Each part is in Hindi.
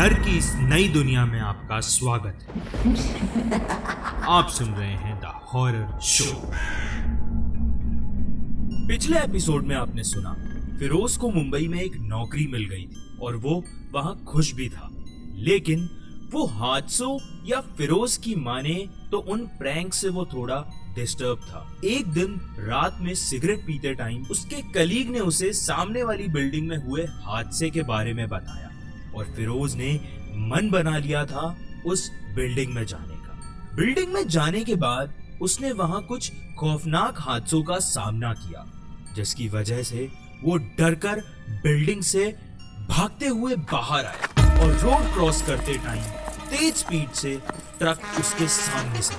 डर की इस नई दुनिया में आपका स्वागत है। आप सुन रहे हैं द हॉरर शो पिछले एपिसोड में आपने सुना, फिरोज को मुंबई में एक नौकरी मिल गई थी और वो वहाँ खुश भी था। लेकिन वो हादसों या फिरोज की माने तो उन प्रैंक से वो थोड़ा डिस्टर्ब था। एक दिन रात में सिगरेट पीते टाइम उसके कलीग ने उसे सामने वाली बिल्डिंग में हुए हादसे के बारे में बताया। और फिरोज ने मन बना लिया था उस बिल्डिंग में जाने का। बिल्डिंग में जाने के बाद उसने वहाँ कुछ खौफनाक हादसों का सामना किया, जिसकी वजह से वो डरकर बिल्डिंग से भागते हुए बाहर आया और रोड क्रॉस करते टाइम तेज स्पीड से ट्रक उसके सामने से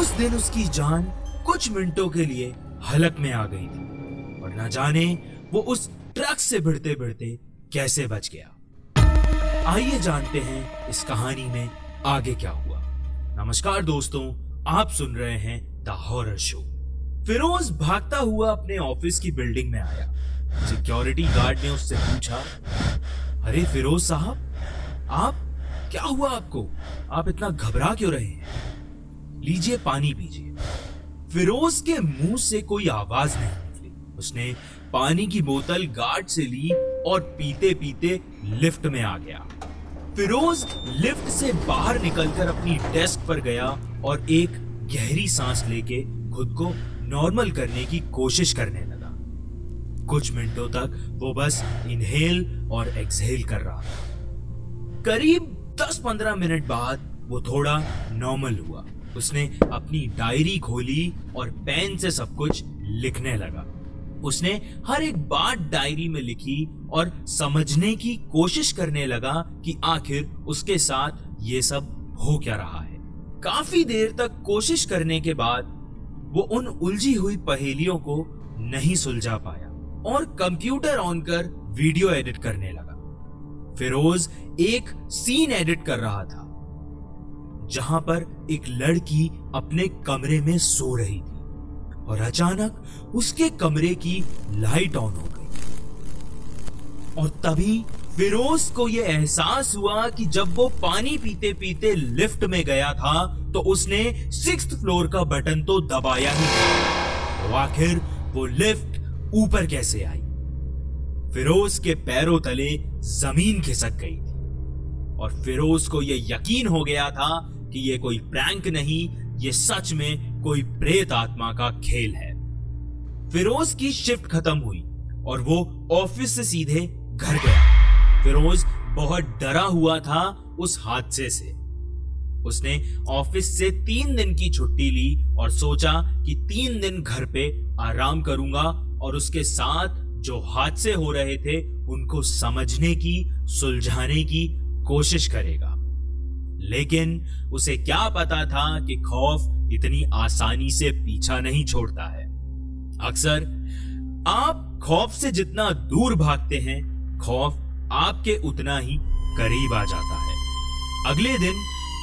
उस दिन उसकी जान कुछ मिनटों के लिए हलक में आ गई थी और न जाने वो उस ट्रक से भिड़ते भिड़ते कैसे बच गया? आइए जानते हैं इस कहानी में आगे क्या हुआ। नमस्कार दोस्तों, आप सुन रहे हैं द हॉरर शो। फिरोज भागता हुआ अपने ऑफ़िस की बिल्डिंग में आया। सिक्योरिटी गार्ड ने उससे पूछा, अरे फिरोज साहब, आप, क्या हुआ आपको? आप इतना घबरा क्यों रहे हैं? लीजिए पानी पीजिए। फिरोज के मुँह से कोई आवाज़ नहीं। उसने पानी की बोतल गार्ड से ली और पीते पीते लिफ्ट में आ गया। फिरोज लिफ्ट से बाहर निकलकर अपनी डेस्क पर गया और एक गहरी सांस लेके खुद को नॉर्मल करने की कोशिश करने लगा। कुछ मिनटों तक वो बस इनहेल और एक्सहेल कर रहा था। करीब 10-15 मिनट बाद वो थोड़ा नॉर्मल हुआ। उसने अपनी डायरी खोली और पेन से सब कुछ लिखने लगा। उसने हर एक बात डायरी में लिखी और समझने की कोशिश करने लगा कि आखिर उसके साथ ये सब हो क्या रहा है। काफ़ी देर तक कोशिश करने के बाद वो उन उलझी हुई पहेलियों को नहीं सुलझा पाया और कंप्यूटर ऑन कर वीडियो एडिट करने लगा। फिरोज एक सीन एडिट कर रहा था, जहाँ पर एक लड़की अपने कमरे में सो रही थी। और अचानक उसके कमरे की लाइट ऑन हो गई। और तभी फिरोज को यह एहसास हुआ कि जब वो पानी पीते पीते लिफ्ट में गया था तो उसने सिक्स फ्लोर का बटन तो दबाया ही तो आखिर वो लिफ्ट ऊपर कैसे आई? फिरोज के पैरों तले ज़मीन खिसक गई थी। और फिरोज को यह यकीन हो गया था कि यह कोई प्रैंक नहीं, ये सच में कोई प्रेत आत्मा का खेल है। फिरोज की शिफ्ट खत्म हुई और वो ऑफ़िस से सीधे घर गया। फिरोज बहुत डरा हुआ था उस हादसे से। उसने ऑफ़िस से तीन दिन की छुट्टी ली और सोचा कि तीन दिन घर पे आराम करूँगा और उसके साथ जो हादसे हो रहे थे, उनको समझने की, सुलझाने की कोशिश करेगा। लेकिन उसे क्या पता था कि खौफ इतनी आसानी से पीछा नहीं छोड़ता है। अक्सर आप खौफ से जितना दूर भागते हैं, खौफ आपके उतना ही करीब आ जाता है। अगले दिन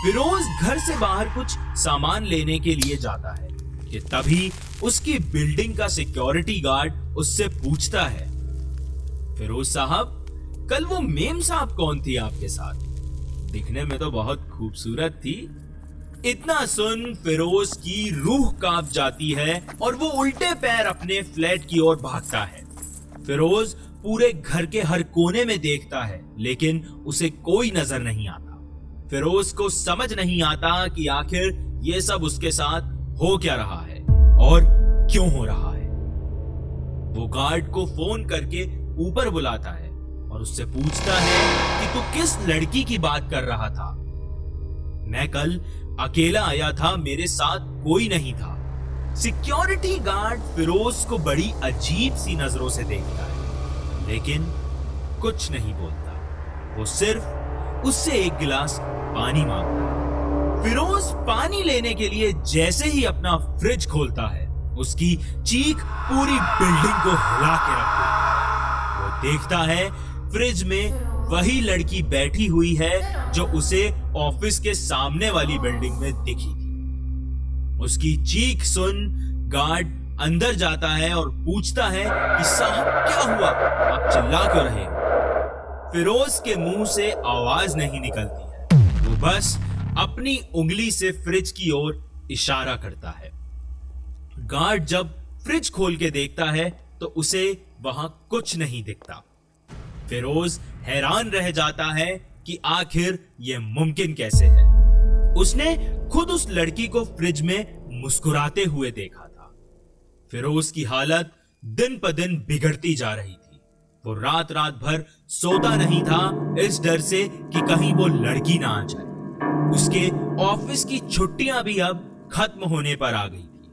फिरोज घर से बाहर कुछ सामान लेने के लिए जाता है कि तभी उसकी बिल्डिंग का सिक्योरिटी गार्ड उससे पूछता है। फिरोज साहब, कल वो मेम साहब कौन थी आपके साथ? दिखने में तो बहुत खूबसूरत थी। इतना सुन फिरोज की रूह काँप जाती है और वो उल्टे पैर अपने फ्लैट की ओर भागता है। फिरोज पूरे घर के हर कोने में देखता है, लेकिन उसे कोई नज़र नहीं आता। फिरोज को समझ नहीं आता कि आखिर ये सब उसके साथ हो क्या रहा है और क्यों हो रहा है। वो गार्ड को फ़ोन करके ऊपर बुलाता है और उससे पूछता है कि तू किस लड़की की बात कर रहा था? मैं कल अकेला आया था, मेरे साथ कोई नहीं था। सिक्योरिटी गार्ड फिरोज को बड़ी अजीब सी नज़रों से देखता है, लेकिन कुछ नहीं बोलता। वो सिर्फ़ उससे एक गिलास पानी माँगता है। फिरोज पानी लेने के लिए जैसे ही अपना फ्रिज खोलता है, उसकी चीख पूरी बिल्डिंग को हिला के रख वो देखता है फ्रिज में वही लड़की बैठी हुई है जो उसे ऑफ़िस के सामने वाली बिल्डिंग में दिखी थी उसकी चीख सुन गार्ड अंदर जाता है और पूछता है कि साहब, क्या हुआ? आप चिल्ला क्यों रहे फिरोज के मुँह से आवाज़ नहीं निकलती है। वो बस अपनी उंगली से फ्रिज की ओर इशारा करता है। गार्ड जब फ्रिज खोल के देखता है तो उसे वहाँ कुछ नहीं दिखता। फिरोज हैरान रह जाता है कि आखिर यह मुमकिन कैसे है? उसने खुद उस लड़की को फ्रिज में मुस्कुराते हुए देखा था। फिरोज की हालत दिन प दिन बिगड़ती जा रही थी। वो रात रात भर सोता नहीं था इस डर से कि कहीं वो लड़की ना आ जाए। उसके ऑफ़िस की छुट्टियाँ भी अब खत्म होने पर आ गई थी।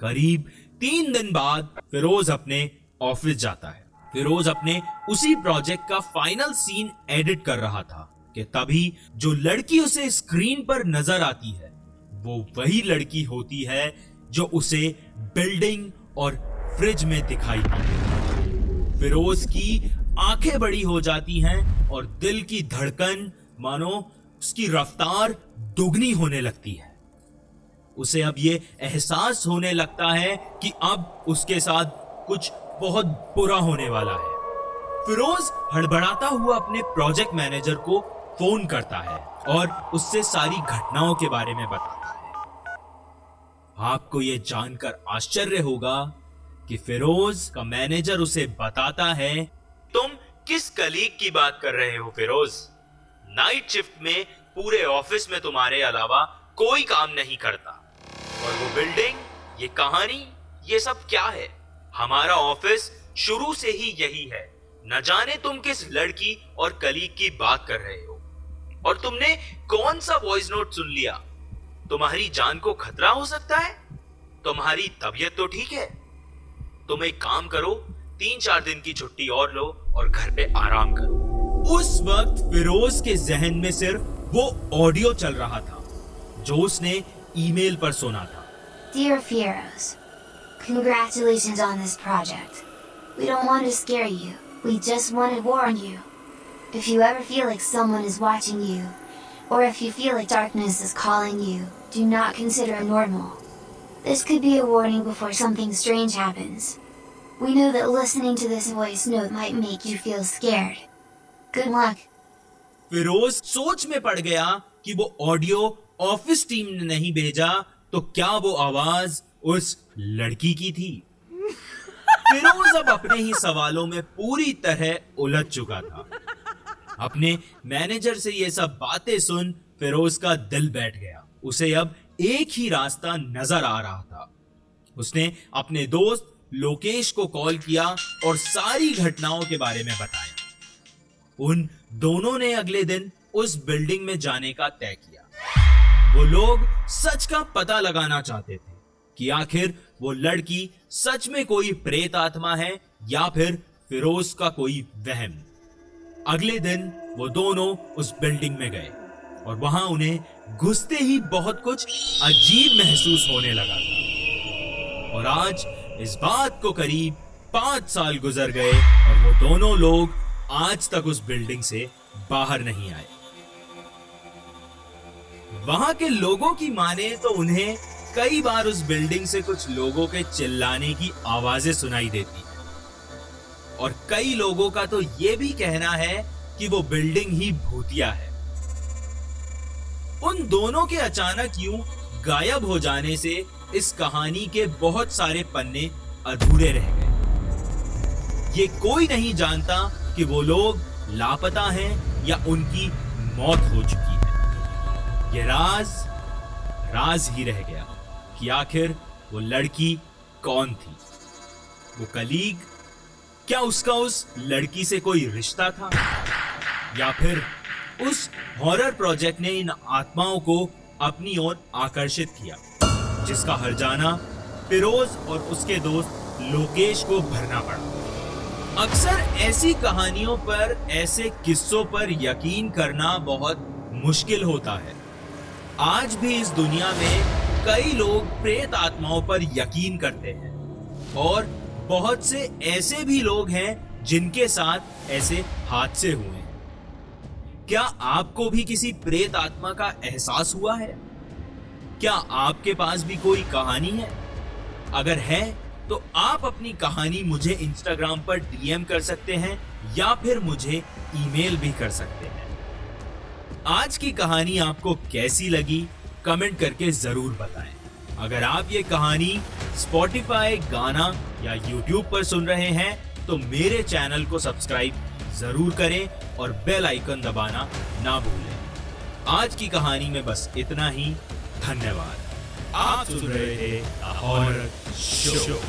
करीब तीन दिन बाद फिरोज अपने ऑफ़िस जाता है। फिरोज अपने उसी प्रोजेक्ट का फाइनल सीन एडिट कर रहा था। कि तभी जो लड़की उसे स्क्रीन पर नज़र आती है, वो वही लड़की होती है जो उसे बिल्डिंग और फ्रिज में दिखाई दी फिरोज की आँखें बड़ी हो जाती हैं और दिल की धड़कन, मानो उसकी रफ्तार दुगनी होने लगती है। उसे अब ये एहसास होने लगता है कि अब उसके साथ कुछ बहुत बुरा होने वाला है। फिरोज हड़बड़ाता हुआ अपने प्रोजेक्ट मैनेजर को फ़ोन करता है और उससे सारी घटनाओं के बारे में बताता है। आपको यह जानकर आश्चर्य होगा कि फिरोज का मैनेजर उसे बताता है, तुम किस कलीग की बात कर रहे हो फिरोज? नाइट शिफ्ट में पूरे ऑफ़िस में तुम्हारे अलावा कोई काम नहीं करता। और वो बिल्डिंग ये कहानी, ये सब क्या है? हमारा ऑफ़िस शुरू से ही यही है। न जाने तुम किस लड़की और कलीग की बात कर रहे हो। और तुमने कौन सा वॉइस नोट सुन लिया तुम्हारी जान को खतरा हो सकता है तुम्हारी तबीयत तो ठीक है तुम एक काम करो तीन चार दिन की छुट्टी और लो और घर पे आराम करो उस वक्त फिरोज के जहन में सिर्फ़ वो ऑडियो चल रहा था जो उसने ईमेल पर सुना था Dear Fieros, congratulations on this project. We don't want to scare you. We just want to warn you. If you ever feel like someone is watching you, or if you feel like darkness is calling you, do not consider it normal. This could be a warning before something strange happens. We know that listening to this voice note might make you feel scared. Good luck. Firoz सोच में पड़ गया कि वो ऑडियो ऑफिस टीम ने नहीं भेजा तो क्या वो आवाज उस लड़की की थी फिरोज अब अपने ही सवालों में पूरी तरह उलझ चुका था अपने मैनेजर से ये सब बातें सुन फिरोज का दिल बैठ गया। उसे अब एक ही रास्ता नज़र आ रहा था। उसने अपने दोस्त लोकेश को कॉल किया और सारी घटनाओं के बारे में बताया। उन दोनों ने अगले दिन उस बिल्डिंग में जाने का तय किया। वो लोग सच का पता लगाना चाहते थे कि आखिर वो लड़की सच में कोई प्रेत आत्मा है या फिर फिरोज का कोई वहम। अगले दिन वो दोनों उस बिल्डिंग में गए और वहाँ उन्हें घुसते ही बहुत कुछ अजीब महसूस होने लगा था। और आज इस बात को करीब पाँच साल गुजर गए और वो दोनों लोग आज तक उस बिल्डिंग से बाहर नहीं आए। वहाँ के लोगों की माने तो उन्हें कई बार उस बिल्डिंग से कुछ लोगों के चिल्लाने की आवाज़ें सुनाई देती। और कई लोगों का तो यह भी कहना है कि वो बिल्डिंग ही भूतिया है। उन दोनों के अचानक यूँ गायब हो जाने से इस कहानी के बहुत सारे पन्ने अधूरे रह गए। ये कोई नहीं जानता कि वो लोग लापता हैं या उनकी मौत हो चुकी है। ये राज राज ही रह गया कि आखिर वो लड़की कौन थी? वो कलीग क्या उसका उस लड़की से कोई रिश्ता था? या फिर उस हॉरर प्रोजेक्ट ने इन आत्माओं को अपनी ओर आकर्षित किया, जिसका हर जाना फिरोज और उसके दोस्त लोकेश को भरना पड़ा? अक्सर ऐसी कहानियों पर, ऐसे किस्सों पर यकीन करना बहुत मुश्किल होता है। आज भी इस दुनिया में कई लोग प्रेत आत्माओं पर यकीन करते हैं और बहुत से ऐसे भी लोग हैं जिनके साथ ऐसे हादसे हुए हैं। क्या आपको भी किसी प्रेत आत्मा का एहसास हुआ है? क्या आपके पास भी कोई कहानी है? अगर है तो आप अपनी कहानी मुझे इंस्टाग्राम पर डीएम कर सकते हैं या फिर मुझे ईमेल भी कर सकते हैं। आज की कहानी आपको कैसी लगी, कमेंट करके ज़रूर बताएँ। अगर आप ये कहानी स्पॉटिफाई गाना या यूट्यूब पर सुन रहे हैं तो मेरे चैनल को सब्सक्राइब ज़रूर करें और बेल आइकन दबाना ना भूलें। आज की कहानी में बस इतना ही। धन्यवाद। आप सुन रहे थे शो।